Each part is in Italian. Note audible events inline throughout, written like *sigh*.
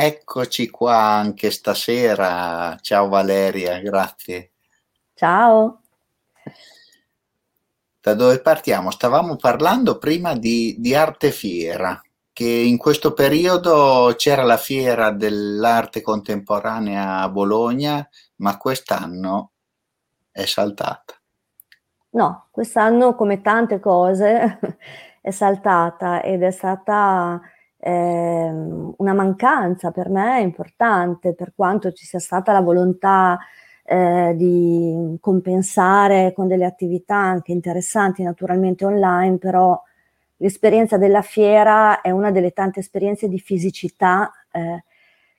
Eccoci qua anche stasera. Ciao Valeria, grazie. Ciao. Da dove partiamo? Stavamo parlando prima di, di arte fiera, che in questo periodo c'era la fiera dell'arte contemporanea a Bologna, ma quest'anno è saltata. No, quest'anno come tante cose *laughs* è saltata ed è stata eh, una mancanza per me importante, per quanto ci sia stata la volontà eh, di compensare con delle attività anche interessanti naturalmente online, però l'esperienza della fiera è una delle tante esperienze di fisicità eh,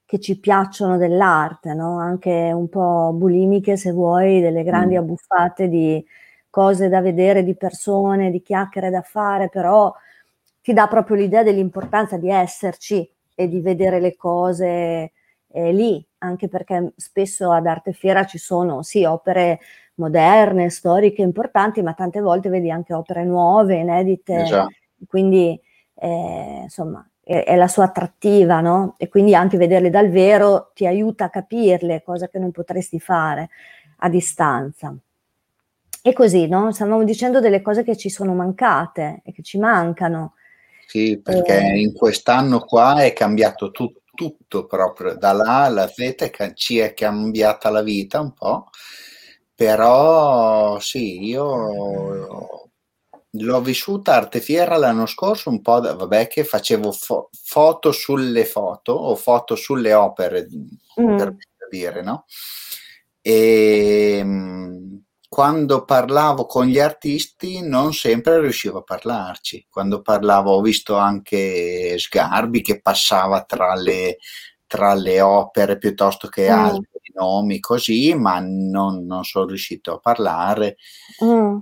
che ci piacciono dell'arte, no? anche un po' bulimiche se vuoi, delle grandi mm. abbuffate di cose da vedere, di persone, di chiacchiere da fare, però ti dà proprio l'idea dell'importanza di esserci e di vedere le cose eh, lì, anche perché spesso ad Arte Fiera ci sono sì opere moderne, storiche, importanti, ma tante volte vedi anche opere nuove, inedite, esatto. quindi eh, insomma è, è, la sua attrattiva, no? E quindi anche vederle dal vero ti aiuta a capirle, cosa che non potresti fare a distanza. E così, no? Stavamo dicendo delle cose che ci sono mancate e che ci mancano. Sì, perché eh, in quest'anno qua è cambiato tu, tutto proprio, da là alla Z ci è cambiata la vita un po', però sì, io l'ho vissuta Arte Fiera l'anno scorso un po', vabbè che facevo fo- foto sulle foto o foto sulle opere, mm. per dire, no? E ehm, quando parlavo con gli artisti non sempre riuscivo a parlarci. Quando parlavo ho visto anche Sgarbi che passava tra le, tra le opere piuttosto che mm. altri nomi così, ma non, non, sono riuscito a parlare. Mm.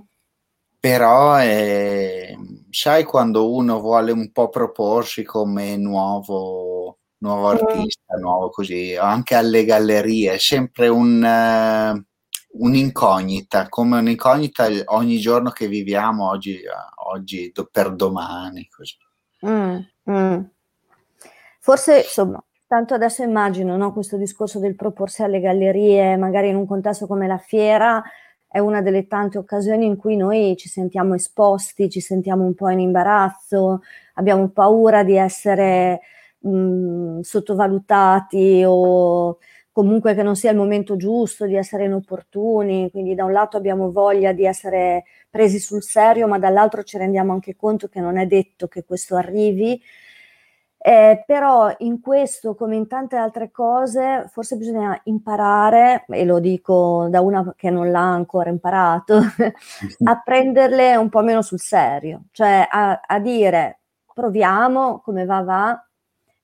Però eh, sai quando uno vuole un po' proporsi come nuovo, nuovo mm. artista, nuovo così, anche alle gallerie, è sempre un... Uh, un'incognita, come un'incognita ogni giorno che viviamo, oggi, oggi per domani. Mm, mm. Forse, insomma, tanto adesso immagino no, questo discorso del proporsi alle gallerie, magari in un contesto come la fiera, è una delle tante occasioni in cui noi ci sentiamo esposti, ci sentiamo un po' in imbarazzo, abbiamo paura di essere mh, mm, sottovalutati o comunque che non sia il momento giusto, di essere inopportuni, quindi da un lato abbiamo voglia di essere presi sul serio, ma dall'altro ci rendiamo anche conto che non è detto che questo arrivi. Eh, però in questo, come in tante altre cose, forse bisogna imparare, e lo dico da una che non l'ha ancora imparato, *laughs* a prenderle un po' meno sul serio, cioè a, a dire proviamo, come va va,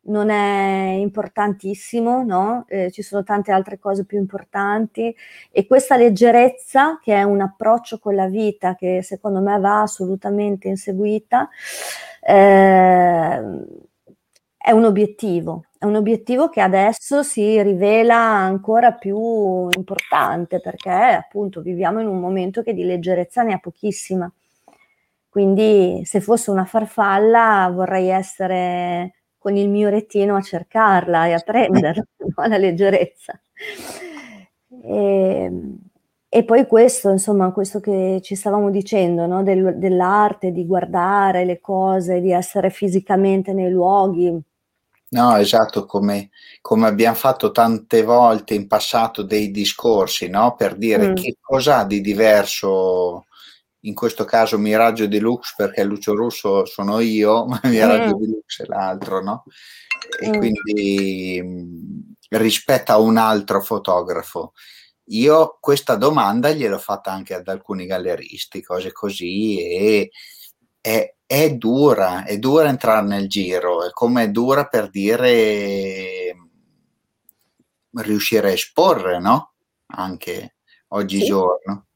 non è importantissimo, no? Eh, ci sono tante altre cose più importanti e questa leggerezza, che è un approccio con la vita che secondo me va assolutamente inseguita, eh, è un obiettivo, è un obiettivo che adesso si rivela ancora più importante perché appunto viviamo in un momento che di leggerezza ne ha pochissima. Quindi se fosse una farfalla vorrei essere con il mio retino a cercarla e a prenderla, *laughs* *laughs* no? alla leggerezza. E, ehm, e, poi questo, insomma, questo che ci stavamo dicendo, no? Del, dell'arte, di guardare le cose, di essere fisicamente nei luoghi. No, esatto, come, come abbiamo fatto tante volte in passato dei discorsi, no? Per dire mm. che cosa di diverso in questo caso Miraggio Deluxe perché Lucio Russo sono io, *laughs* ma Miraggio mm. Deluxe è l'altro, no? E mm. quindi mm, rispetto a un altro fotografo. Io questa domanda gliel'ho fatta anche ad alcuni galleristi, cose così, e è, è dura, è dura entrare nel giro, è come è dura per dire riuscire a esporre, no? Anche oggigiorno. Sì.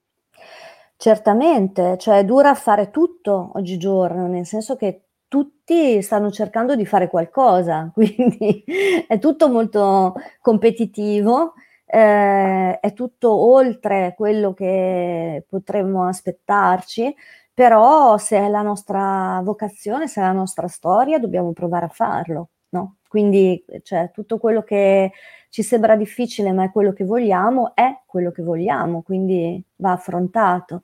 Certamente, cioè è dura fare tutto oggigiorno, nel senso che tutti stanno cercando di fare qualcosa, *laughs* quindi è tutto molto competitivo, eh, è tutto oltre quello che potremmo aspettarci, però se è la nostra vocazione, se è la nostra storia, dobbiamo provare a farlo, no? Quindi cioè, tutto quello che ci sembra difficile ma è quello che vogliamo, è quello che vogliamo, quindi va affrontato.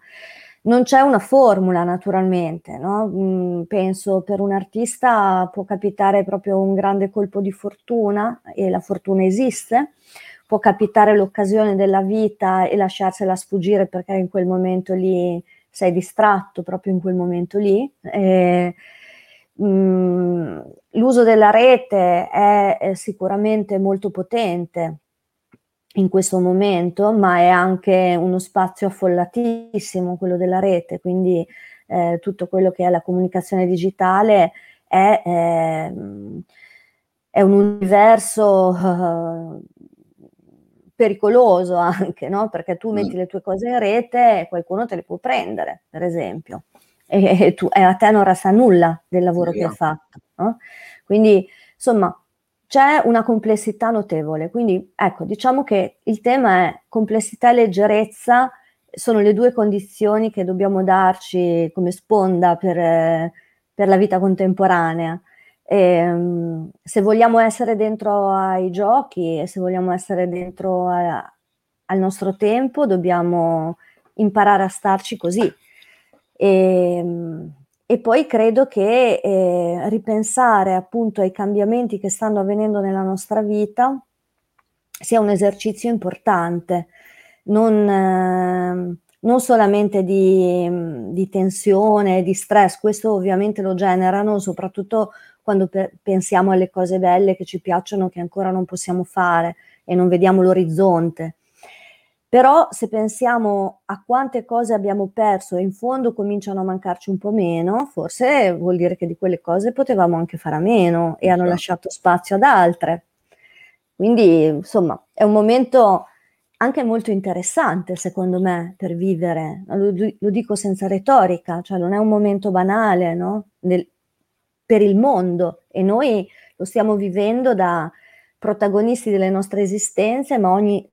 Non c'è una formula naturalmente, no? mm, penso per un artista può capitare proprio un grande colpo di fortuna e la fortuna esiste, può capitare l'occasione della vita e lasciarsela sfuggire perché in quel momento lì sei distratto proprio in quel momento lì. E, mh, mm, l'uso della rete è, è sicuramente molto potente in questo momento, ma è anche uno spazio affollatissimo quello della rete, quindi eh, tutto quello che è la comunicazione digitale è, è, è un universo uh, pericoloso anche, no? perché tu metti mm. le tue cose in rete e qualcuno te le può prendere, per esempio, e, e, tu, e a te non resta nulla del lavoro sì, che hai fatto. No? Quindi, insomma, c'è una complessità notevole. Quindi, ecco, diciamo che il tema è complessità e leggerezza sono le due condizioni che dobbiamo darci come sponda per, per la vita contemporanea. E, ehm, se vogliamo essere dentro ai giochi e se vogliamo essere dentro a, al nostro tempo, dobbiamo imparare a starci così. E, ehm, e poi credo che eh, ripensare appunto ai cambiamenti che stanno avvenendo nella nostra vita sia un esercizio importante, non, eh, non solamente di, di, tensione, di stress, questo ovviamente lo generano soprattutto quando per, pensiamo alle cose belle che ci piacciono che ancora non possiamo fare e non vediamo l'orizzonte. Però se pensiamo a quante cose abbiamo perso e in fondo cominciano a mancarci un po' meno, forse vuol dire che di quelle cose potevamo anche fare a meno e hanno esatto. lasciato spazio ad altre. Quindi, insomma, è un momento anche molto interessante, secondo me, per vivere. Lo, lo dico senza retorica, cioè non è un momento banale, no? Nel, per il mondo e noi lo stiamo vivendo da protagonisti delle nostre esistenze, ma ogni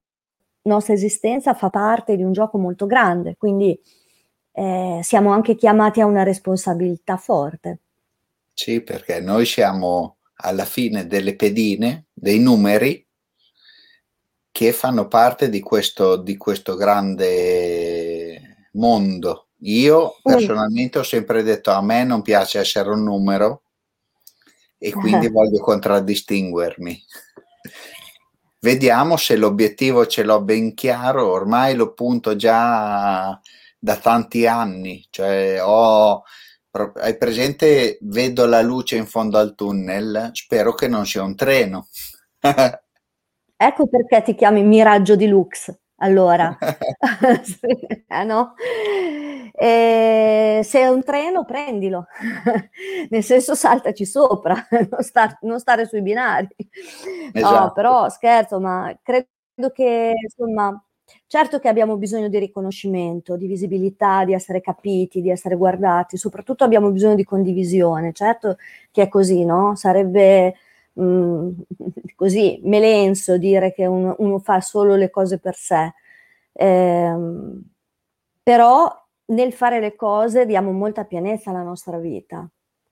nostra esistenza fa parte di un gioco molto grande, quindi eh, siamo anche chiamati a una responsabilità forte. Sì, perché noi siamo alla fine delle pedine, dei numeri che fanno parte di questo, di questo grande mondo. Io personalmente ho sempre detto a me non piace essere un numero e quindi *laughs* voglio contraddistinguermi. Vediamo se l'obiettivo ce l'ho ben chiaro, ormai lo punto già da tanti anni, cioè ho, hai presente, vedo la luce in fondo al tunnel, spero che non sia un treno. *laughs* ecco perché ti chiami Miraggio di Lux, allora. *laughs* *laughs* eh, no? E se è un treno, prendilo, *laughs* nel senso saltaci sopra, *laughs* non, star, non stare sui binari. Esatto. No, però scherzo, ma credo che insomma, certo che abbiamo bisogno di riconoscimento, di visibilità, di essere capiti, di essere guardati, soprattutto abbiamo bisogno di condivisione, certo che è così, no? Sarebbe mh, mm, *laughs* così melenso dire che uno, uno, fa solo le cose per sé. Eh, però nel fare le cose diamo molta pienezza alla nostra vita.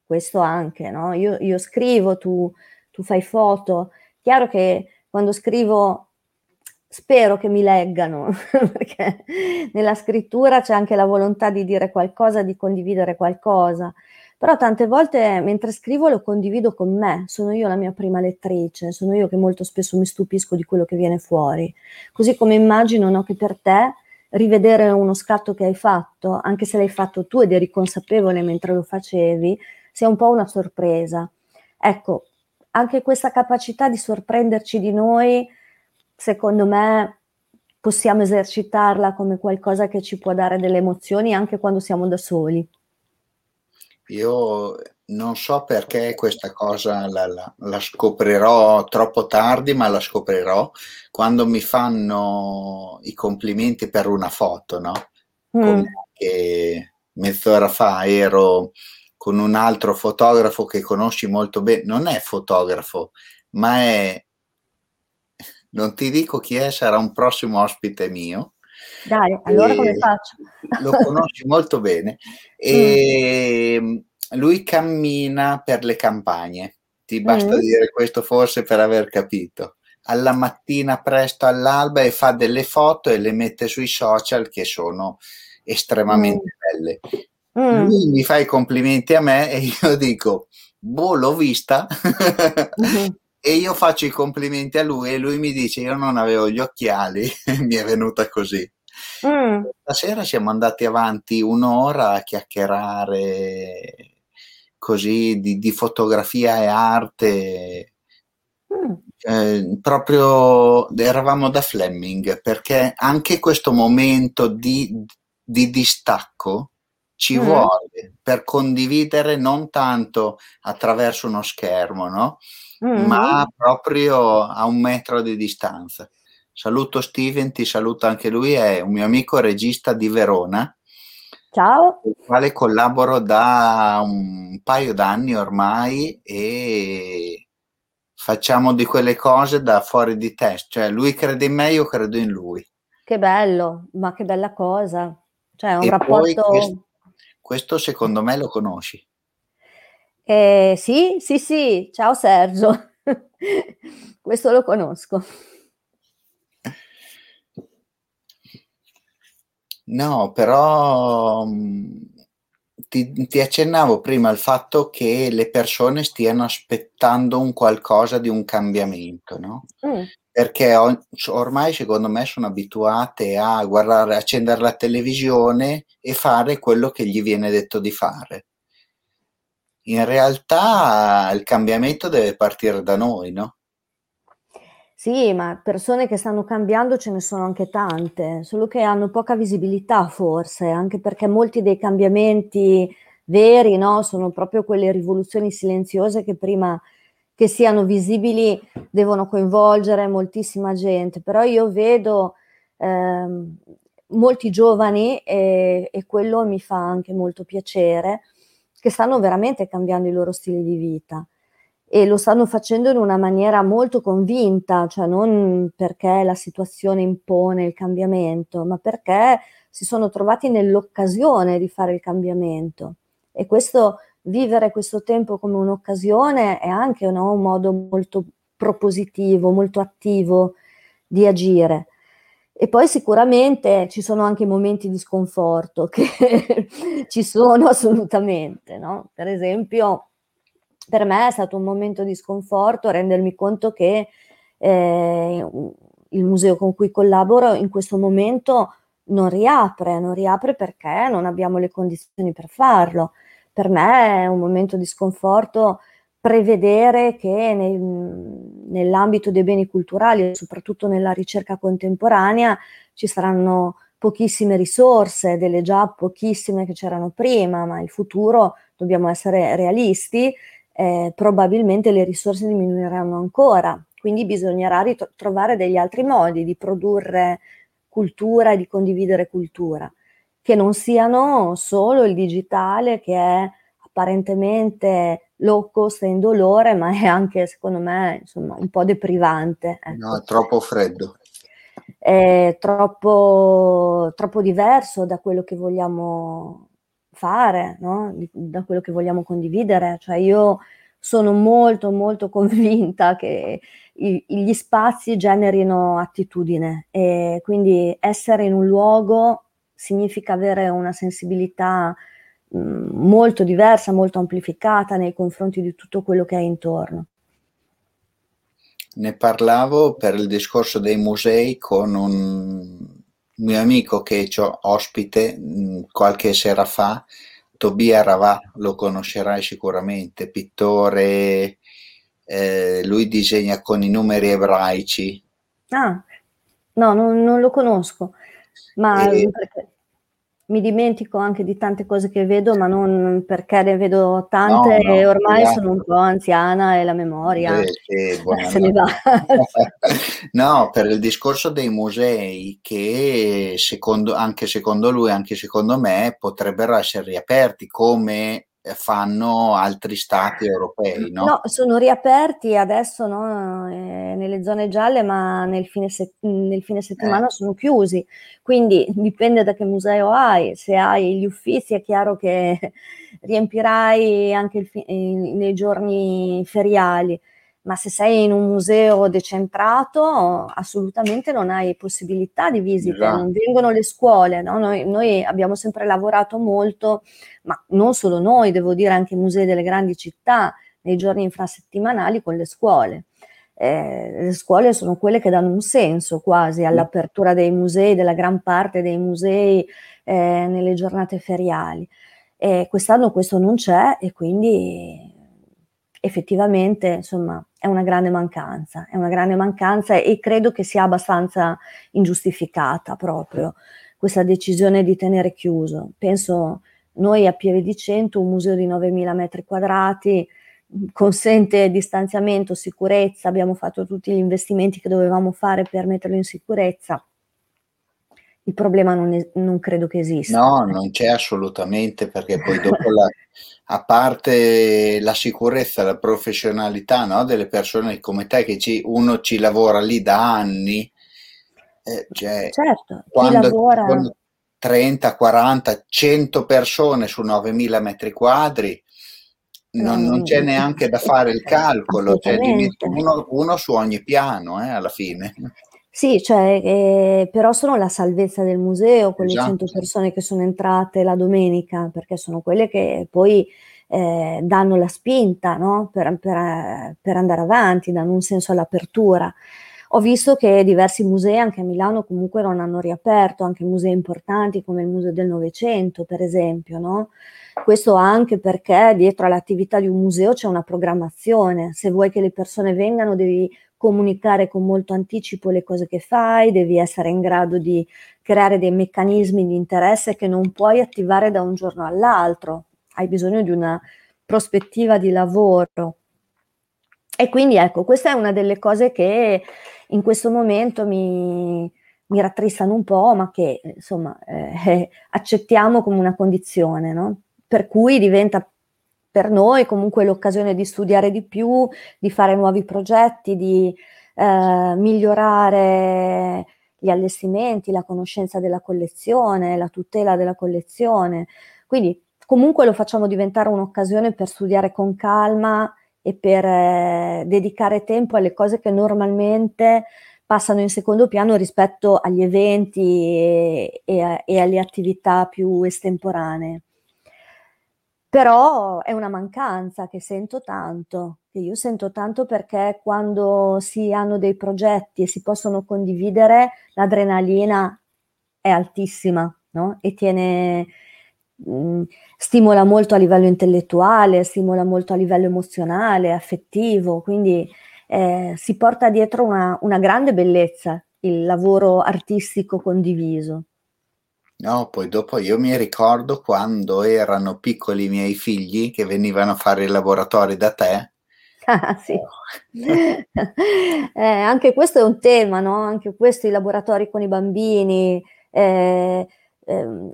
Questo anche, no? Io, io scrivo, tu, tu fai foto. Chiaro che quando scrivo spero che mi leggano, *laughs* perché nella scrittura c'è anche la volontà di dire qualcosa, di condividere qualcosa. Però tante volte mentre scrivo lo condivido con me, sono io la mia prima lettrice, sono io che molto spesso mi stupisco di quello che viene fuori. Così come immagino no, che per te rivedere uno scatto che hai fatto, anche se l'hai fatto tu ed eri consapevole mentre lo facevi, sia un po' una sorpresa. Ecco, anche questa capacità di sorprenderci di noi, secondo me, possiamo esercitarla come qualcosa che ci può dare delle emozioni anche quando siamo da soli. Io non so perché questa cosa la, la, la, scoprirò troppo tardi, ma la scoprirò quando mi fanno i complimenti per una foto, no? Mm. Mezz'ora fa ero con un altro fotografo che conosci molto bene, non è fotografo, ma è, non ti dico chi è, sarà un prossimo ospite mio. Dai, allora come faccio? Lo conosci molto bene. E, *laughs* mm lui cammina per le campagne Ti basta mm. dire questo forse per aver capito. Alla mattina presto all'alba e fa delle foto e le mette sui social che sono estremamente mm. belle. Mm. Lui mi fa i complimenti a me e io dico, boh, l'ho vista. mm-hmm. *laughs* e io faccio i complimenti a lui e lui mi dice, io non avevo gli occhiali, *laughs* mi è venuta così. Mm. Stasera siamo andati avanti un'ora a chiacchierare così di, di fotografia e arte. Mm. Eh, proprio eravamo da Fleming perché anche questo momento di, di distacco ci mm. vuole per condividere non tanto attraverso uno schermo, no? Mm. ma proprio a un metro di distanza. Saluto Steven, ti saluto anche lui, è un mio amico regista di Verona. Ciao. Con il quale collaboro da un paio d'anni ormai e facciamo di quelle cose da fuori di testa. Cioè, lui crede in me, io credo in lui. Che bello, ma che bella cosa. Cioè, un e rapporto... Questo, questo, secondo me lo conosci. Eh, sì, sì, sì. Ciao Sergio. *laughs* questo lo conosco. No, però mm, ti, ti, accennavo prima al fatto che le persone stiano aspettando un qualcosa di un cambiamento, no? Mm. Perché o, ormai secondo me sono abituate a guardare, accendere la televisione e fare quello che gli viene detto di fare. In realtà il cambiamento deve partire da noi, no? Sì, ma persone che stanno cambiando ce ne sono anche tante, solo che hanno poca visibilità forse, anche perché molti dei cambiamenti veri, no, sono proprio quelle rivoluzioni silenziose che prima che siano visibili devono coinvolgere moltissima gente, però io vedo ehm, molti giovani e, e quello mi fa anche molto piacere, che stanno veramente cambiando il loro stile di vita e lo stanno facendo in una maniera molto convinta, cioè non perché la situazione impone il cambiamento, ma perché si sono trovati nell'occasione di fare il cambiamento. E questo vivere questo tempo come un'occasione è anche no, un modo molto propositivo, molto attivo di agire. E poi sicuramente ci sono anche momenti di sconforto *laughs* che ci sono assolutamente, no? Per esempio, per me è stato un momento di sconforto rendermi conto che eh, il museo con cui collaboro in questo momento non riapre, non riapre perché non abbiamo le condizioni per farlo. Per me è un momento di sconforto prevedere che nel, nell'ambito dei beni culturali, soprattutto nella ricerca contemporanea, ci saranno pochissime risorse, delle già pochissime che c'erano prima, ma il futuro dobbiamo essere realisti eh, probabilmente le risorse diminuiranno ancora. Quindi bisognerà rit- trovare degli altri modi di produrre cultura e di condividere cultura, che non siano solo il digitale che è apparentemente low cost e indolore, ma è anche, secondo me, insomma, un po' deprivante. Ecco. No, è troppo freddo. È troppo, troppo diverso da quello che vogliamo fare, no? da quello che vogliamo condividere. Cioè io sono molto molto *laughs* convinta che i, gli spazi generino attitudine e quindi essere in un luogo significa avere una sensibilità mh, molto diversa, molto amplificata nei confronti di tutto quello che è intorno. Ne parlavo per il discorso dei musei con un mio amico che ho ospite mh, qualche sera fa, Tobia Ravà, lo conoscerai sicuramente, pittore, eh, lui disegna con i numeri ebraici. Ah, no, non, non lo conosco, ma e... perché, mi dimentico anche di tante cose che vedo, ma non perché ne vedo tante no, no, e ormai esatto. sono un po' anziana e la memoria eh, sì, *laughs* se ne va. *laughs* no, per il discorso dei musei che secondo, anche secondo lui, anche secondo me, potrebbero essere riaperti come fanno altri stati europei, no? No, sono riaperti adesso no, eh, nelle zone gialle, ma nel fine, se- nel fine settimana eh. sono chiusi. Quindi *laughs* dipende da che museo hai. Se hai gli uffizi è chiaro che *laughs* riempirai anche fi- nei giorni feriali ma se sei in un museo decentrato assolutamente non hai possibilità di visita, esatto. non vengono le scuole, no? noi, noi, abbiamo sempre lavorato molto, ma non solo noi, devo dire anche i musei delle grandi città, nei giorni infrasettimanali con le scuole. Eh, le scuole sono quelle che danno un senso quasi all'apertura dei musei, della gran parte dei musei eh, nelle giornate feriali. Eh, quest'anno questo non c'è e quindi effettivamente insomma è una grande mancanza, è una grande mancanza e credo che sia abbastanza ingiustificata proprio questa decisione di tenere chiuso. Penso noi a Pieve di Cento, un museo di 9.000 metri quadrati, consente distanziamento, sicurezza, abbiamo fatto tutti gli investimenti che dovevamo fare per metterlo in sicurezza il problema non, è, non, credo che esista. No, non c'è assolutamente perché poi dopo la, a parte la sicurezza, la professionalità no, delle persone come te che ci, uno ci lavora lì da anni, eh, cioè, certo, quando lavora... 30, 40, 100 persone su 9.000 metri quadri, non, non, c'è neanche da fare il calcolo, cioè uno, uno, su ogni piano eh, alla fine. Sì, cioè, eh, però sono la salvezza del museo, quelle esatto. 100 persone che sono entrate la domenica, perché sono quelle che poi eh, danno la spinta no? per, per, per, andare avanti, danno un senso all'apertura. Ho visto che diversi musei anche a Milano comunque non hanno riaperto, anche musei importanti come il Museo del Novecento, per esempio, no? Questo anche perché dietro all'attività di un museo c'è una programmazione. Se vuoi che le persone vengano, devi comunicare con molto anticipo le cose che fai, devi essere in grado di creare dei meccanismi di interesse che non puoi attivare da un giorno all'altro, hai bisogno di una prospettiva di lavoro. E quindi ecco, questa è una delle cose che in questo momento mi, mi rattristano un po', ma che insomma eh, *laughs* accettiamo come una condizione, no? per cui diventa per noi comunque l'occasione di studiare di più, di fare nuovi progetti, di eh, migliorare gli allestimenti, la conoscenza della collezione, la tutela della collezione. Quindi comunque lo facciamo diventare un'occasione per studiare con calma e per eh, dedicare tempo alle cose che normalmente passano in secondo piano rispetto agli eventi e, e, e alle attività più estemporanee però è una mancanza che sento tanto, che io sento tanto perché quando si hanno dei progetti e si possono condividere, l'adrenalina è altissima, no? E tiene, mh, mm, stimola molto a livello intellettuale, stimola molto a livello emozionale, affettivo, quindi eh, si porta dietro una, una grande bellezza il lavoro artistico condiviso. No, poi dopo io mi ricordo quando erano piccoli i miei figli che venivano a fare i laboratori da te. Ah, sì. eh, anche questo è un tema, no? Anche questo, i laboratori con i bambini, eh, ehm,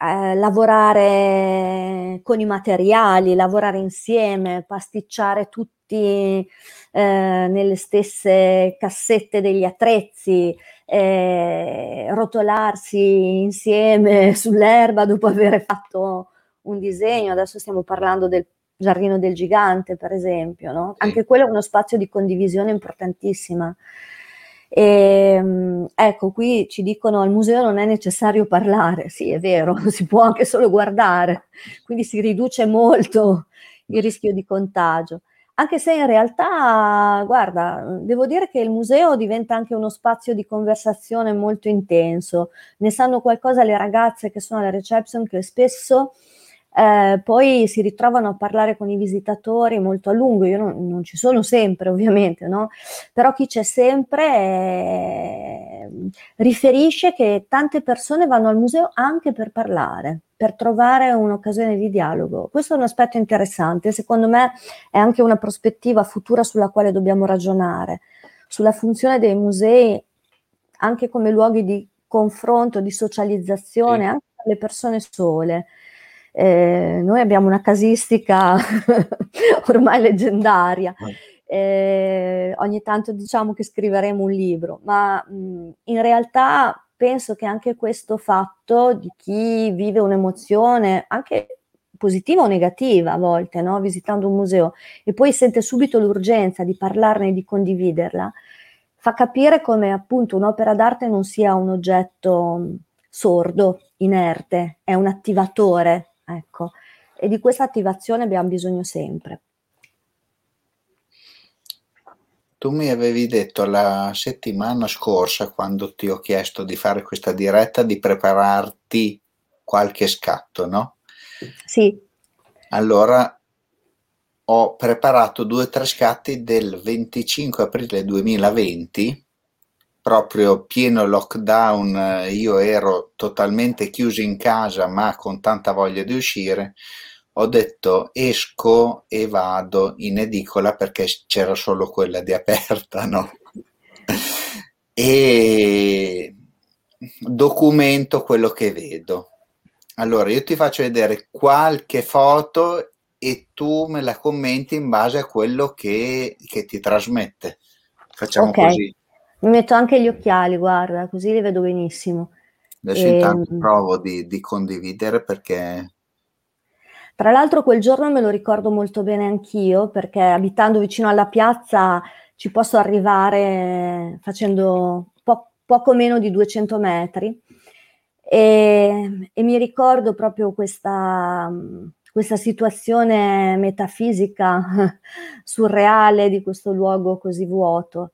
eh, lavorare con i materiali, lavorare insieme, pasticciare tutti eh, nelle stesse cassette degli attrezzi, eh, rotolarsi insieme *laughs* sull'erba dopo aver fatto un disegno. Adesso stiamo parlando del giardino del gigante, per esempio, no? Anche quello è uno spazio di condivisione importantissima. E, ehm, ecco, qui ci dicono al museo non è necessario parlare, sì è vero, *laughs* si può anche solo guardare, quindi si riduce molto il rischio di contagio anche se in realtà, guarda, devo dire che il museo diventa anche uno spazio di conversazione molto intenso. Ne sanno qualcosa le ragazze che sono alla reception che spesso eh, poi si ritrovano a parlare con i visitatori molto a lungo. Io non, non ci sono sempre, *laughs* ovviamente, no? Però chi c'è sempre eh, riferisce che tante persone vanno al museo anche per parlare per trovare un'occasione di dialogo. Questo è un aspetto interessante, secondo me è anche una prospettiva futura sulla quale dobbiamo ragionare, sulla funzione dei musei anche come luoghi di confronto, di socializzazione, sì. anche per le persone sole. Eh, noi abbiamo una casistica *laughs* ormai leggendaria. Eh, ogni tanto diciamo che scriveremo un libro, ma mh, in realtà penso che anche questo fatto di chi vive un'emozione, anche positiva o negativa a volte, no? visitando un museo, e poi sente subito l'urgenza di parlarne e di condividerla, fa capire come appunto un'opera d'arte non sia un oggetto sordo, inerte, è un attivatore, ecco, e di questa attivazione abbiamo bisogno sempre. Tu mi avevi detto la settimana scorsa, quando ti ho chiesto di fare questa diretta, di prepararti qualche scatto, no? Sì. Allora ho preparato due o tre scatti del 25 aprile 2020, proprio pieno lockdown, io ero totalmente chiuso in casa ma con tanta voglia di uscire ho detto esco e vado in edicola perché c'era solo quella di aperta, no? *laughs* e documento quello che vedo. Allora, io ti faccio vedere qualche foto e tu me la commenti in base a quello che, che ti trasmette. Facciamo okay. così. Mi metto anche gli occhiali, guarda, così li vedo benissimo. Adesso e... intanto ehm, provo di, di condividere perché tra l'altro quel giorno me lo ricordo molto bene anch'io perché abitando vicino alla piazza ci posso arrivare facendo po- poco meno di 200 metri e, e mi ricordo proprio questa, questa situazione metafisica *laughs* surreale di questo luogo così vuoto.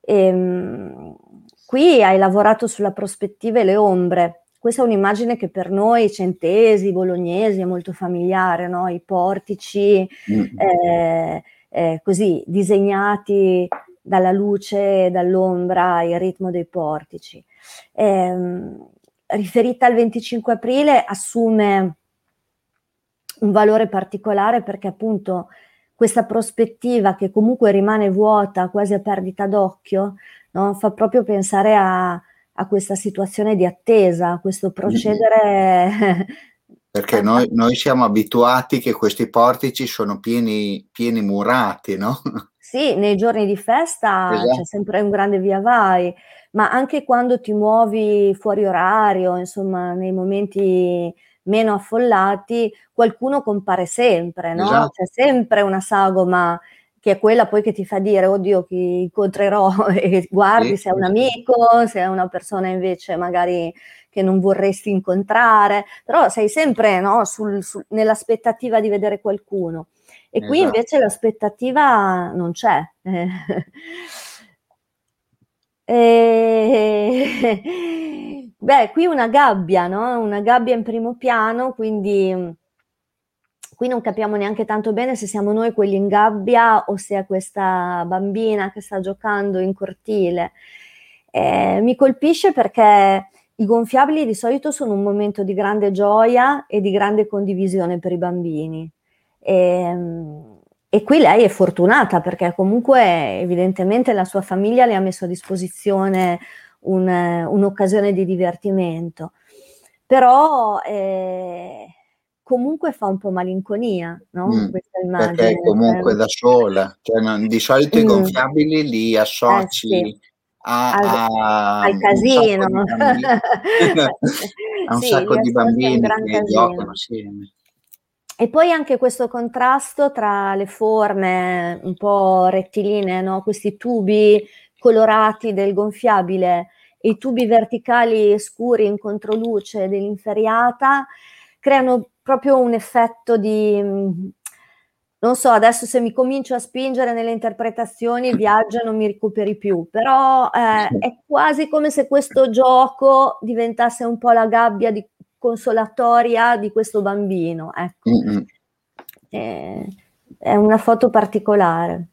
E, ehm, qui hai lavorato sulla prospettiva e le ombre questa è un'immagine che per noi centesi, bolognesi è molto familiare, no? i portici mm. eh, eh, così disegnati dalla luce, dall'ombra, il ritmo dei portici. Eh, riferita al 25 aprile assume un valore particolare perché appunto questa prospettiva che comunque rimane vuota, quasi a perdita d'occhio, no? fa proprio pensare a, a questa situazione di attesa, a questo procedere. *laughs* Perché noi, noi, siamo abituati che questi portici sono pieni, pieni murati, no? *laughs* Sì, nei giorni di festa esatto. c'è sempre un grande via vai, ma anche quando ti muovi fuori orario, insomma, nei momenti meno affollati, qualcuno compare sempre, no? Esatto. C'è sempre una sagoma che è quella poi che ti fa dire, oddio, chi incontrerò *laughs* e guardi sì, se è un amico, se è una persona invece magari che non vorresti incontrare, però sei sempre no, sul, sul, nell'aspettativa di vedere qualcuno. E esatto. qui invece l'aspettativa non c'è. *laughs* e... *laughs* Beh, qui una gabbia, no? Una gabbia in primo piano, quindi qui non capiamo neanche tanto bene se siamo noi quelli in gabbia o se è questa bambina che sta giocando in cortile. Eh, mi colpisce perché i gonfiabili di solito sono un momento di grande gioia e di grande condivisione per i bambini. E, ehm, e qui lei è fortunata perché comunque evidentemente la sua famiglia le ha messo a disposizione un, un'occasione di divertimento. Però eh, comunque fa un po' malinconia, no? Mm, Questa immagine. Perché comunque da sola, cioè, non, di solito mm. i gonfiabili li associ eh, sì. a, al, a, al casino. *laughs* a un sì, sacco di bambini che giocano assieme. E poi anche questo contrasto tra le forme un po' rettilinee, no? questi tubi colorati del gonfiabile e i tubi verticali scuri in controluce dell'inferiata creano proprio un effetto di, mm, non so, adesso se mi comincio a spingere nelle interpretazioni il viaggio non mi recuperi più, però eh, è quasi come se questo gioco diventasse un po' la gabbia di, consolatoria di questo bambino. Ecco. Mm-hmm. Eh, è una foto particolare.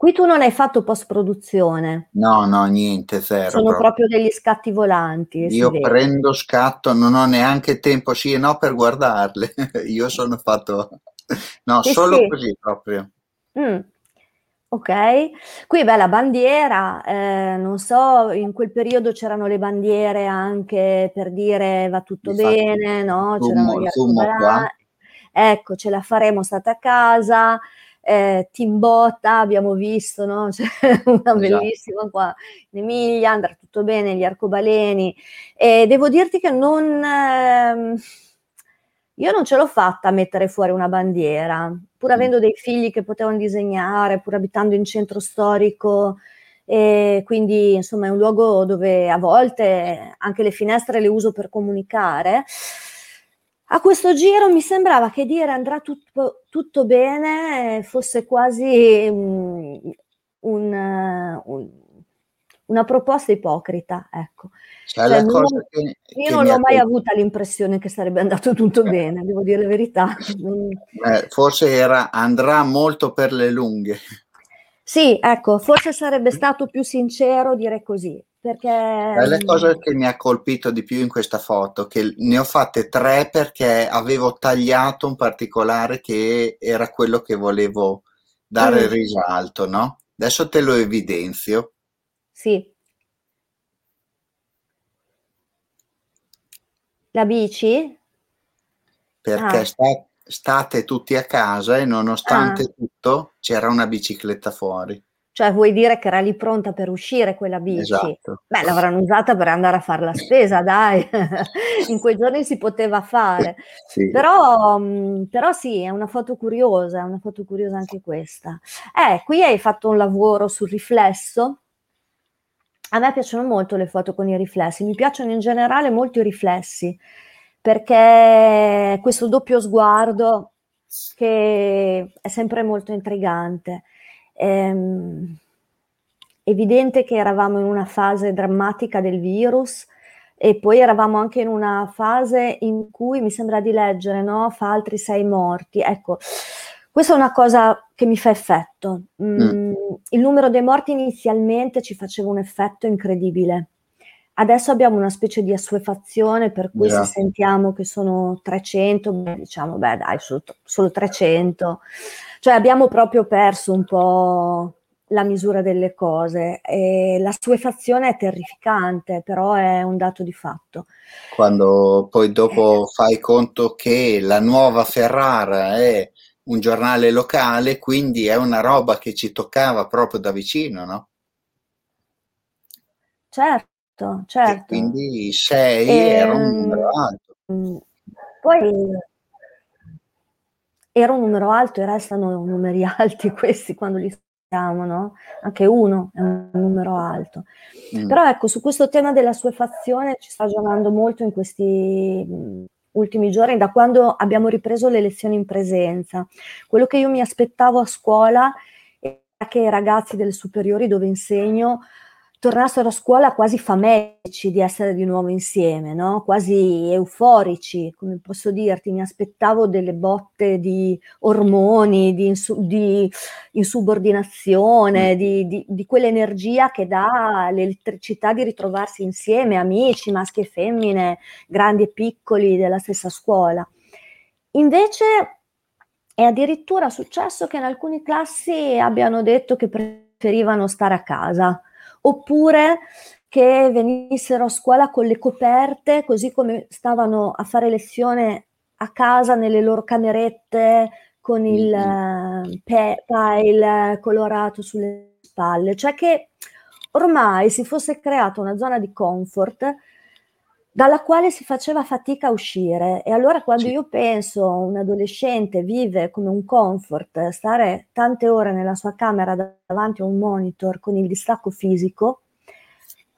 Qui tu non hai fatto post produzione. No, no, niente, zero. Sono proprio, proprio degli scatti volanti. Io prendo scatto, non ho neanche tempo, sì e no, per guardarle. *laughs* Io sono fatto... No, sì, solo sì. così proprio. Mm. Ok, qui beh la bandiera, eh, non so, in quel periodo c'erano le bandiere anche per dire va tutto Infatti, bene, no? C'erano gli Ecco, ce la faremo, state a casa, eh, Timbota abbiamo visto, no? *laughs* C'è una esatto. bellissima qua in Emilia, andrà tutto bene, gli arcobaleni. E devo dirti che non... Eh, io non ce l'ho fatta a mettere fuori una bandiera, pur avendo dei figli che potevano disegnare, pur abitando in centro storico, e quindi insomma è un luogo dove a volte anche le finestre le uso per comunicare. A questo giro mi sembrava che dire andrà tutto, tutto bene fosse quasi un, un, un, una proposta ipocrita, ecco. Cioè, cioè, non, che, io che non l'ho mai avuta l'impressione che sarebbe andato tutto eh. bene, devo dire la verità. Eh, forse era andrà molto per le lunghe. Sì, ecco, forse sarebbe stato più sincero dire così, perché... È la cosa che mi ha colpito di più in questa foto, che ne ho fatte tre perché avevo tagliato un particolare che era quello che volevo dare mm. risalto, no? Adesso te lo evidenzio. Sì. La bici? Perché ah. sta, state tutti a casa e nonostante ah. tutto c'era una bicicletta fuori. Cioè vuoi dire che era lì pronta per uscire quella bici? Esatto. Beh, l'avranno usata per andare a fare la spesa, *laughs* dai. In quei giorni si poteva fare. Sì. Però, mm, però, sì, è una foto curiosa, è una foto curiosa anche questa. Eh, qui hai fatto un lavoro sul riflesso a me piacciono molto le foto con i riflessi, mi piacciono in generale molto i riflessi, perché questo doppio sguardo che è sempre molto intrigante. È ehm, evidente che eravamo in una fase drammatica del virus e poi eravamo anche in una fase in cui mi sembra di leggere, no? Fa altri sei morti. Ecco, questa è una cosa che mi fa effetto. Mm, mm. Il numero dei morti inizialmente ci faceva un effetto incredibile. Adesso abbiamo una specie di assuefazione per cui yeah. se sentiamo che sono 300, beh, diciamo, beh dai, solo, solo 300. Cioè abbiamo proprio perso un po' la misura delle cose e la suefazione è terrificante, però è un dato di fatto. Quando poi dopo fai conto che la nuova Ferrara è un giornale locale, quindi è una roba che ci toccava proprio da vicino, no? Certo, certo. E quindi 6 e, era un numero alto. Mm, poi era un numero alto e restano numeri *laughs* alti questi quando li scriviamo, no? Anche uno è un numero alto. Mm. Però ecco, su questo tema della sua fazione ci sta ragionando molto in questi mm, ultimi giorni, da quando abbiamo ripreso le lezioni in presenza. Quello che io mi aspettavo a scuola era che i ragazzi delle superiori dove insegno tornassero a scuola quasi famelici di essere di nuovo insieme, no? quasi euforici, come posso dirti, mi aspettavo delle botte di ormoni, di, insu- di insubordinazione, mm. di, di, di, quell'energia che dà l'elettricità di ritrovarsi insieme, amici, maschi e femmine, grandi e piccoli della stessa scuola. Invece è addirittura successo che in alcune classi abbiano detto che preferivano stare a casa oppure che venissero a scuola con le coperte, così come stavano a fare lezione a casa nelle loro camerette con il mm-hmm. pe- pile colorato sulle spalle, cioè che ormai si fosse creata una zona di comfort dalla quale si faceva fatica a uscire. E allora quando sì. io penso un adolescente vive come un comfort, stare tante ore nella sua camera davanti a un monitor con il distacco fisico,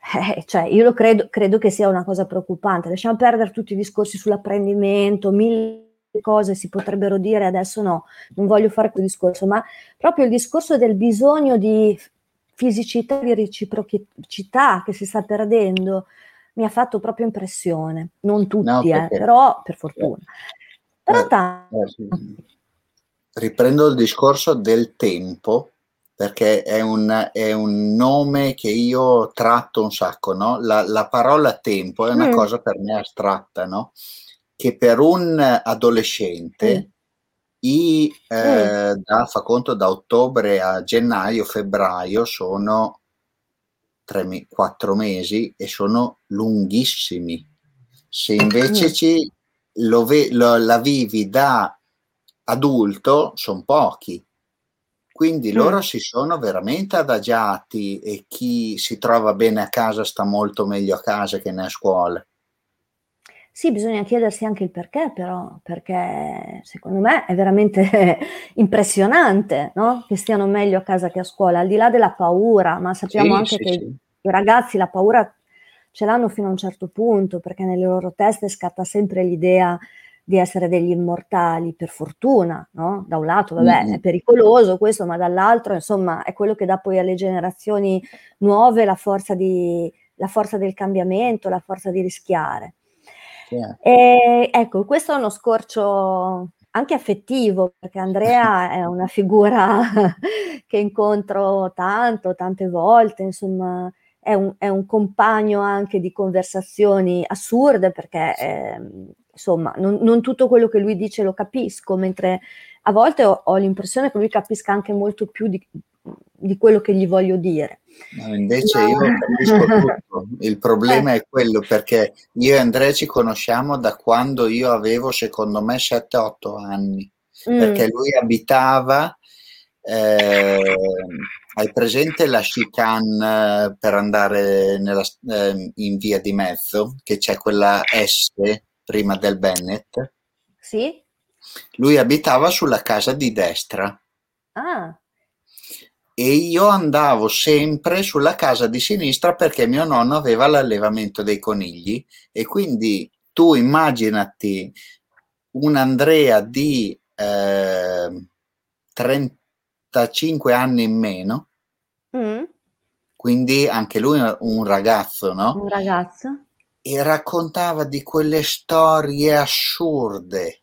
*laughs* eh, cioè io lo credo, credo che sia una cosa preoccupante. Lasciamo perdere tutti i discorsi sull'apprendimento, mille cose si potrebbero dire, adesso no, non voglio fare quel discorso, ma proprio il discorso del bisogno di fisicità, di reciprocità che si sta perdendo, mi ha fatto proprio impressione. Non tutti, no, eh, però per fortuna. Però eh, tanto. Eh, riprendo il discorso del tempo, perché è un, è un, nome che io tratto un sacco, no? La, la parola tempo è una mm. cosa per me astratta, no? Che per un adolescente mm. I, eh, mm. da, fa conto da ottobre a gennaio, febbraio sono tre, quattro mesi e sono lunghissimi. Se invece mm. ci, lo, lo, la vivi da adulto, sono pochi. Quindi mm. loro si sono veramente adagiati e chi si trova bene a casa sta molto meglio a casa che nella scuola. Sì, bisogna chiedersi anche il perché, però, perché secondo me è veramente *laughs* impressionante no? che stiano meglio a casa che a scuola, al di là della paura, ma sappiamo sì, anche sì, che sì. i ragazzi la paura ce l'hanno fino a un certo punto, perché nelle loro teste scatta sempre l'idea di essere degli immortali, per fortuna, no? Da un lato, vabbè, mm-hmm. è pericoloso questo, ma dall'altro, insomma, è quello che dà poi alle generazioni nuove la forza, di, la forza del cambiamento, la forza di rischiare. Yeah. E, ecco, questo è uno scorcio anche affettivo, perché Andrea *laughs* è una figura *laughs* che incontro tanto, tante volte, insomma, è un, è un compagno anche di conversazioni assurde, perché eh, insomma, non, non, tutto quello che lui dice lo capisco, mentre a volte ho, ho l'impressione che lui capisca anche molto più di, di quello che gli voglio dire. No, invece no. io capisco *laughs* tutto. Il problema eh. è quello perché io e Andrea ci conosciamo da quando io avevo, secondo me, 7-8 anni. Mm. Perché lui abitava, eh, hai presente la chicane eh, per andare nella, eh, in via di mezzo, che c'è quella S prima del Bennett? Sì. Lui abitava sulla casa di destra. Ah e io andavo sempre sulla casa di sinistra perché mio nonno aveva l'allevamento dei conigli e quindi tu immaginati un Andrea di eh, 35 anni in meno, mm. quindi anche lui un ragazzo, no? Un ragazzo. E raccontava di quelle storie assurde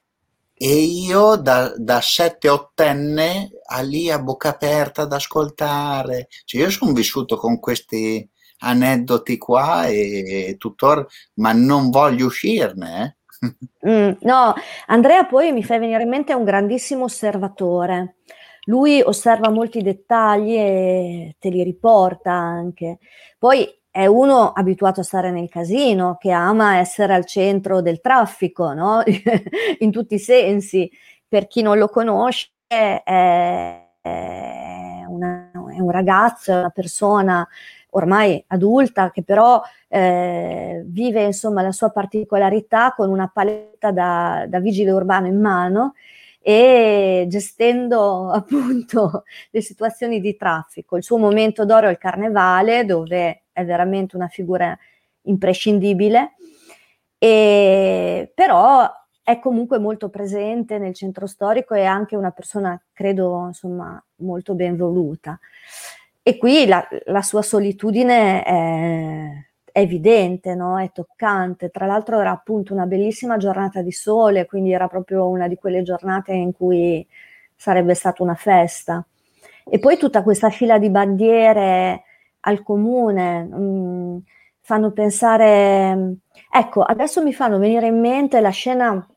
e io da, da 7-8enne a lì a bocca aperta ad ascoltare. Cioè, io sono vissuto con questi aneddoti qua e, e tuttora, ma non voglio uscirne. Eh? Mm, no, Andrea poi mi fa venire in mente un grandissimo osservatore. Lui osserva molti dettagli e te li riporta anche. Poi è uno abituato a stare nel casino, che ama essere al centro del traffico, no? *laughs* in tutti i sensi. Per chi non lo conosce, è, è, una, è un ragazzo, è una persona ormai adulta che però eh, vive insomma la sua particolarità con una paletta da, da vigile urbano in mano e gestendo *laughs* appunto le situazioni di traffico. Il suo momento d'oro è il carnevale dove è veramente una figura imprescindibile, e, però è comunque molto presente nel centro storico e anche una persona, credo, insomma, molto ben voluta. E qui la, la sua solitudine è, è evidente, no? è toccante. Tra l'altro era appunto una bellissima giornata di sole, quindi era proprio una di quelle giornate in cui sarebbe stata una festa. E poi tutta questa fila di bandiere al comune, mh, mm, fanno pensare, ecco, adesso mi fanno venire in mente la scena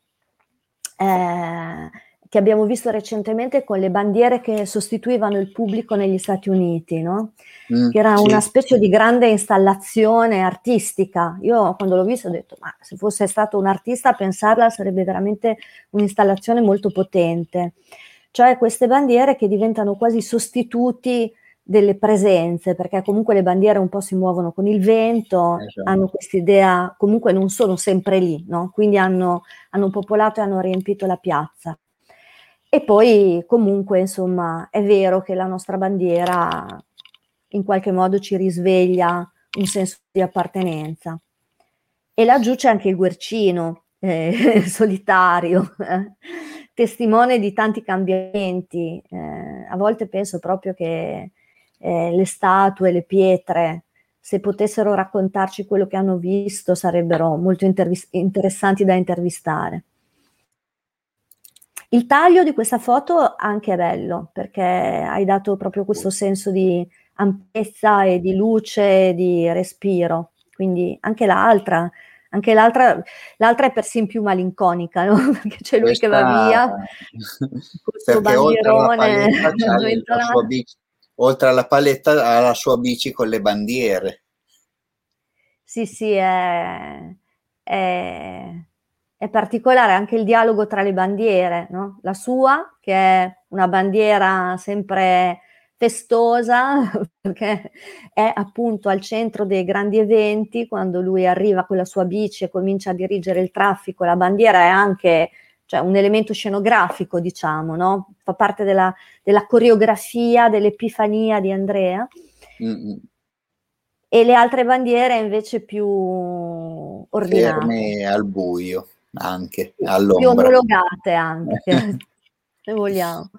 eh, che abbiamo visto recentemente con le bandiere che sostituivano il pubblico negli Stati Uniti, no? Mm, che era sì. una specie di grande installazione artistica. Io quando l'ho visto ho detto, ma se fosse stato un artista a pensarla sarebbe veramente un'installazione molto potente. Cioè queste bandiere che diventano quasi sostituti delle presenze, perché comunque le bandiere un po' si muovono con il vento, esatto. hanno questa idea, comunque non sono sempre lì, no? quindi hanno, hanno popolato e hanno riempito la piazza. E poi comunque, insomma, è vero che la nostra bandiera in qualche modo ci risveglia un senso di appartenenza. E laggiù c'è anche il guercino, eh, *laughs* solitario, eh, testimone di tanti cambiamenti. Eh, a volte penso proprio che eh, le statue, le pietre, se potessero raccontarci quello che hanno visto sarebbero molto intervis- interessanti da intervistare. Il taglio di questa foto anche è bello perché hai dato proprio questo senso di ampiezza e di luce e di respiro, quindi anche l'altra Anche l'altra, l'altra è persino più malinconica, no? *laughs* Perché c'è lui Questa... che va via, *laughs* questo bandierone. Oltre alla paletta ha la sua bici con le bandiere. Sì, sì, è, è, è particolare anche il dialogo tra le bandiere, no? La sua, che è una bandiera sempre festosa, *laughs* perché è appunto al centro dei grandi eventi, quando lui arriva con la sua bici e comincia a dirigere il traffico, la bandiera è anche cioè, un elemento scenografico, diciamo, no? fa parte della, della coreografia, dell'epifania di Andrea. Mm-hmm. E le altre bandiere invece più ordinate. Ferme al buio anche, all'ombra. Più omologate anche, *laughs* se vogliamo.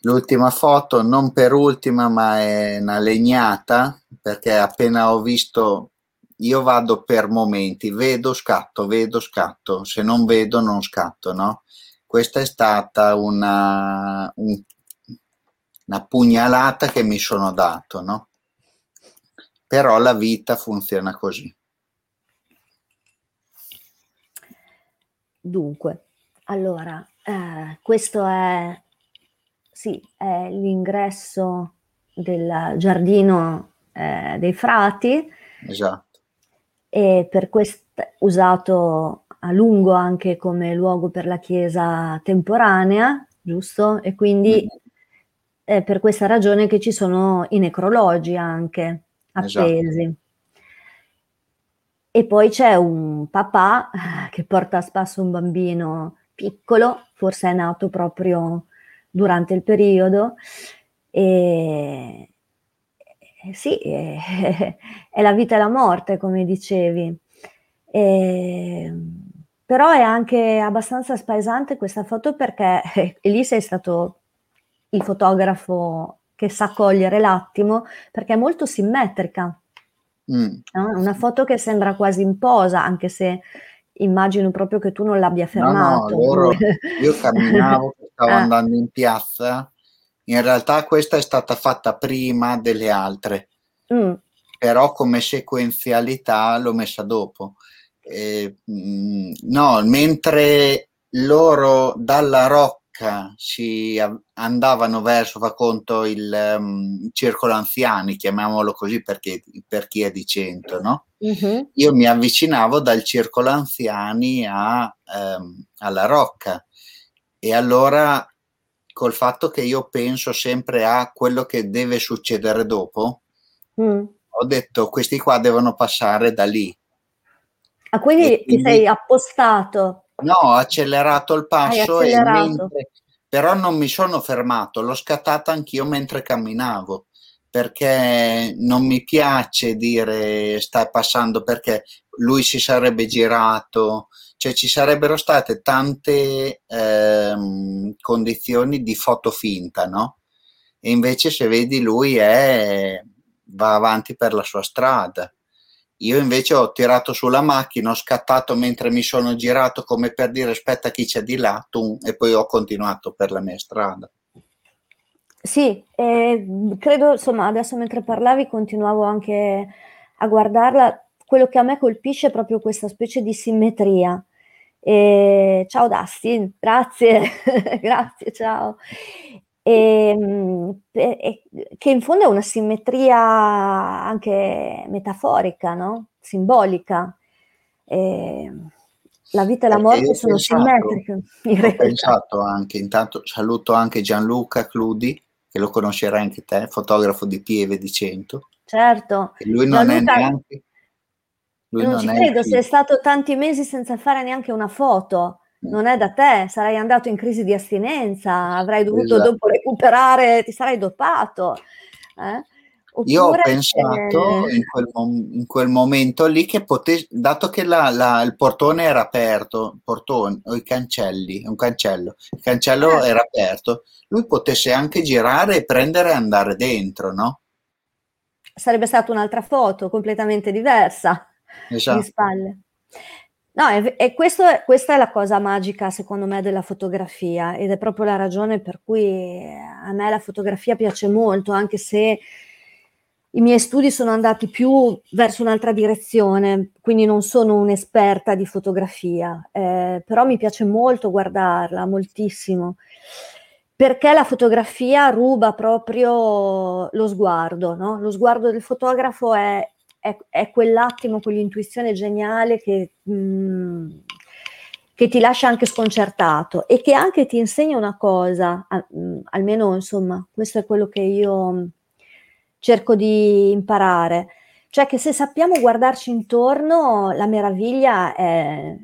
L'ultima foto, non per ultima, ma è una legnata, perché appena ho visto, io vado per momenti, vedo, scatto, vedo, scatto, se non vedo non scatto, no? Questa è stata una, un, una pugnalata che mi sono dato, no? Però la vita funziona così. Dunque, allora, eh, questo è sì, è l'ingresso del giardino eh, dei frati. Esatto. E per questo usato a lungo anche come luogo per la chiesa temporanea, giusto? E quindi mm-hmm. è per questa ragione che ci sono i necrologi anche appesi. Esatto. E poi c'è un papà che porta a spasso un bambino piccolo, forse è nato proprio durante il periodo. E, sì, è, *laughs* è, la vita e la morte, come dicevi. E, però è anche abbastanza spaesante questa foto perché e lì sei stato il fotografo che sa cogliere l'attimo perché è molto simmetrica. Mm. No? Una foto che sembra quasi in posa, anche se immagino proprio che tu non l'abbia fermato. No, no, loro, *laughs* io camminavo, stavo ah. andando in piazza, in realtà questa è stata fatta prima delle altre, mm. però come sequenzialità l'ho messa dopo. Eh, no, mentre loro dalla Rocca si andavano verso, fa conto, il um, circolo anziani, chiamiamolo così perché, per chi è di cento, no? Uh-huh. Io mi avvicinavo dal circolo anziani a, um, alla Rocca e allora col fatto che io penso sempre a quello che deve succedere dopo, mm. ho detto questi qua devono passare da lì. Ah, quindi, quindi ti sei appostato? No, ho accelerato il passo, accelerato. Mentre, però non mi sono fermato, l'ho scattata anch'io mentre camminavo perché non mi piace dire stai passando perché lui si sarebbe girato, cioè ci sarebbero state tante ehm, condizioni di foto finta, no? E invece se vedi lui è, va avanti per la sua strada. Io invece ho tirato sulla macchina, ho scattato mentre mi sono girato come per dire aspetta chi c'è di là, tum, e poi ho continuato per la mia strada. Sì, eh, credo, insomma, adesso mentre parlavi continuavo anche a guardarla. Quello che a me colpisce è proprio questa specie di simmetria. E, ciao Dustin, grazie, *laughs* grazie, ciao. E, e, che in fondo è una simmetria anche metaforica, no? simbolica. E, la vita e la morte sono pensato, simmetriche. Ho pensato anche, intanto saluto anche Gianluca Cludi, che lo conoscerai anche te, fotografo di Pieve di Cento. Certo. E lui non Gianluca, è neanche... Lui non, non ci credo, sei stato tanti mesi senza fare neanche una foto. Mm. Non è da te, sarai andato in crisi di astinenza, avrai dovuto esatto. dopo recuperare, ti sarai dopato. Eh? Oppure, Io ho pensato eh... in, quel in, quel momento lì che potesse, dato che la, la, il portone era aperto, portone, o i cancelli, un cancello, il cancello eh. era aperto, lui potesse anche girare e prendere e andare dentro, no? Sarebbe stata un'altra foto completamente diversa esatto. di spalle. No, e, e questo, questa è la cosa magica secondo me della fotografia ed è proprio la ragione per cui a me la fotografia piace molto, anche se i miei studi sono andati più verso un'altra direzione, quindi non sono un'esperta di fotografia, eh, però mi piace molto guardarla, moltissimo, perché la fotografia ruba proprio lo sguardo, no? Lo sguardo del fotografo è, è, è quell'attimo, quell'intuizione geniale che, mh, mm, che, ti lascia anche sconcertato e che anche ti insegna una cosa, a, mh, mm, almeno insomma, questo è quello che io cerco di imparare. Cioè che se sappiamo guardarci intorno, la meraviglia è,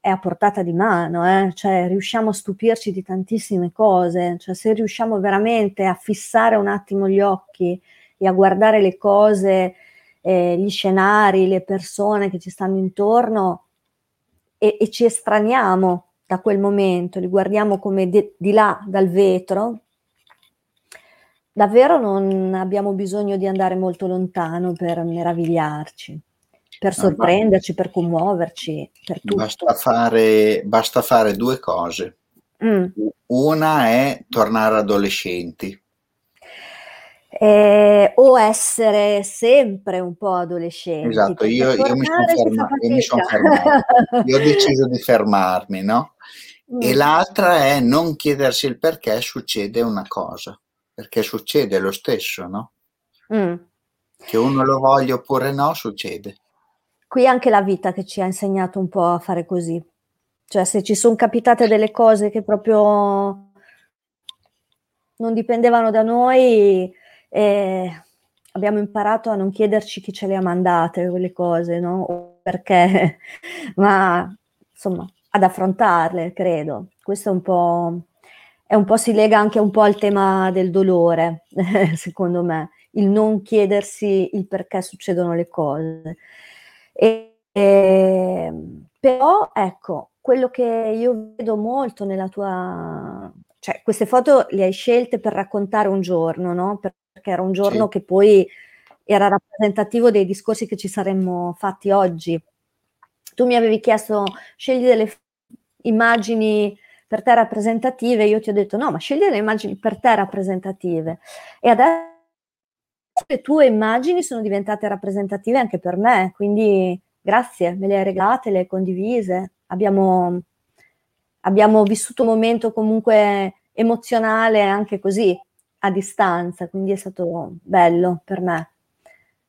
è a portata di mano, eh? cioè riusciamo a stupirci di tantissime cose, cioè se riusciamo veramente a fissare un attimo gli occhi e a guardare le cose, eh, gli scenari, le persone che ci stanno intorno e, e ci estraniamo da quel momento, li guardiamo come di, di là dal vetro, davvero non abbiamo bisogno di andare molto lontano per meravigliarci, per sorprenderci, per commuoverci, per tutto. Basta fare, basta fare due cose. Mm. Una è tornare adolescenti. Eh, o essere sempre un po' adolescenti. Esatto, io, io, mi sono ferma, io, mi son fermato. io ho deciso di fermarmi, no? Mm. E l'altra è non chiedersi il perché succede una cosa perché succede lo stesso, no? Mm. Che uno lo voglia oppure no, succede. Qui anche la vita che ci ha insegnato un po' a fare così. Cioè, se ci sono capitate delle cose che proprio non dipendevano da noi, eh, abbiamo imparato a non chiederci chi ce le ha mandate quelle cose, no? O perché, *laughs* ma insomma, ad affrontarle, credo. Questo è un po' è un po' si lega anche un po' al tema del dolore, *laughs* secondo me, il non chiedersi il perché succedono le cose. E, e, però ecco, quello che io vedo molto nella tua... cioè queste foto le hai scelte per raccontare un giorno, no? Perché era un giorno sì. che poi era rappresentativo dei discorsi che ci saremmo fatti oggi. Tu mi avevi chiesto, scegli delle immagini per te rappresentative, io ti ho detto no, ma scegli le immagini per te rappresentative. E adesso le tue immagini sono diventate rappresentative anche per me, quindi grazie, me le hai regalate, le hai condivise. Abbiamo, abbiamo vissuto un momento comunque emozionale anche così, a distanza, quindi è stato bello per me.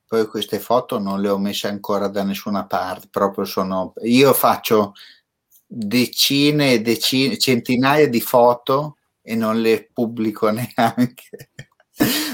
Poi queste foto non le ho messe ancora da nessuna parte, proprio sono... Io faccio decine e decine, centinaia di foto e non le pubblico *laughs* neanche.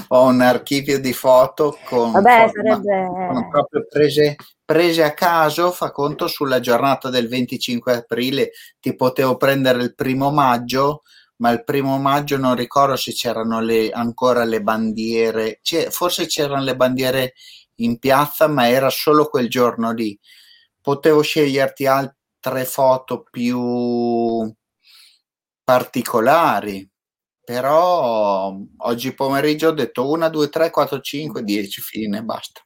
Ho un archivio di foto con, Vabbè, foto, sarebbe... proprio prese, prese a caso, fa conto sulla giornata del 25 aprile, ti potevo prendere il primo maggio, ma il primo maggio non ricordo se c'erano le, ancora le bandiere, forse c'erano le bandiere in piazza, ma era solo quel giorno lì. Potevo sceglierti altri tre foto più particolari, però oggi pomeriggio ho detto 1, 2, 3, 4, 5, 10, fine, basta.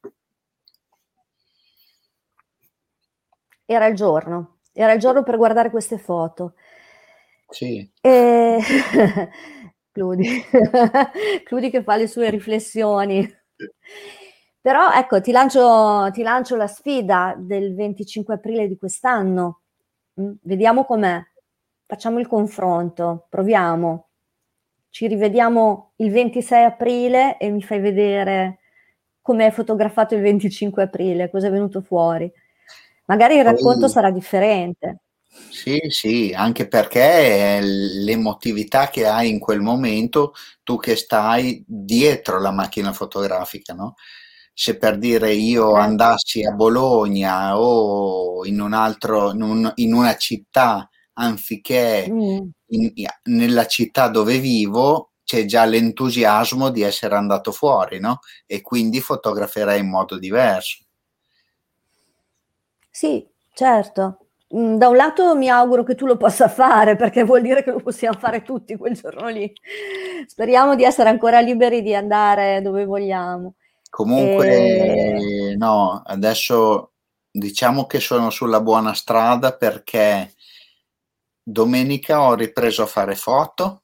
Era il giorno, era il giorno per guardare queste foto. Sì. E... *laughs* Cludi. *laughs* Cludi che fa le sue riflessioni. Però ecco, ti lancio, ti lancio la sfida del 25 aprile di quest'anno. Mm, vediamo com'è, facciamo il confronto, proviamo. Ci rivediamo il 26 aprile e mi fai vedere come è fotografato il 25 aprile, cosa è venuto fuori. Magari il racconto sarà differente. Sì, sì, anche perché l'emotività che hai in quel momento, tu che stai dietro la macchina fotografica, no? se per dire io certo. andassi a Bologna o in un altro, in, un, in una città anziché mm. in, nella città dove vivo, c'è già l'entusiasmo di essere andato fuori, no? E quindi fotograferei in modo diverso. Sì, certo. Mm, da un lato mi auguro che tu lo possa fare perché vuol dire che lo possiamo fare tutti quel giorno lì. Speriamo di essere ancora liberi di andare dove vogliamo. Comunque, e... Eh. no, adesso diciamo che sono sulla buona strada perché domenica ho ripreso a fare foto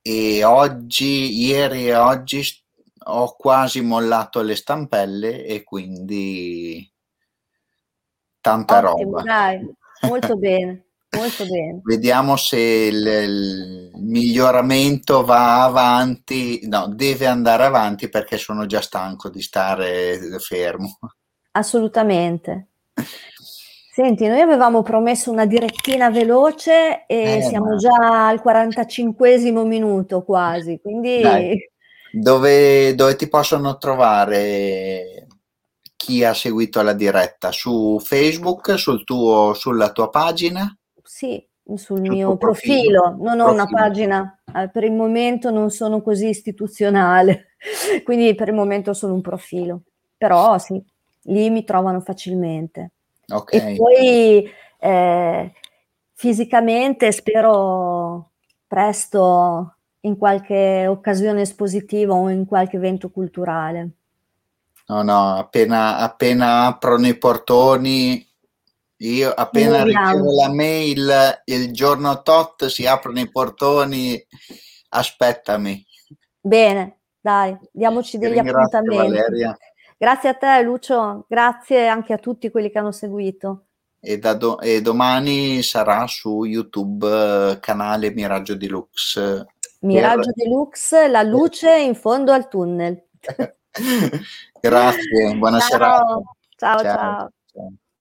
e oggi, ieri e oggi ho quasi mollato le stampelle e quindi tanta Ottimo, roba. Dai, molto *laughs* bene. Molto bene. Vediamo se il, il, miglioramento va avanti, no, deve andare avanti perché sono già stanco di stare fermo. Assolutamente. *laughs* Senti, noi avevamo promesso una direttina veloce e eh, siamo ma... già al 45 minuto quasi, quindi... Dove, dove ti possono trovare chi ha seguito la diretta? Su Facebook, sul tuo, sulla tua pagina? Sì, sul mio profilo. profilo. Non ho profilo. una pagina, eh, per il momento non sono così istituzionale, *laughs* quindi per il momento sono un profilo. Però sì, lì mi trovano facilmente. Okay. E poi eh, fisicamente spero presto in qualche occasione espositiva o in qualche evento culturale. No, no, appena, appena aprono i portoni io appena ricevo la mail il giorno tot si aprono i portoni, aspettami. Bene, dai, diamoci degli appuntamenti. Valeria. Grazie a te Lucio, grazie anche a tutti quelli che hanno seguito. E, do- e domani sarà su YouTube canale Miraggio Deluxe. Miraggio per... Deluxe, la luce in fondo al tunnel. *laughs* grazie, buona ciao. serata. ciao. ciao. ciao.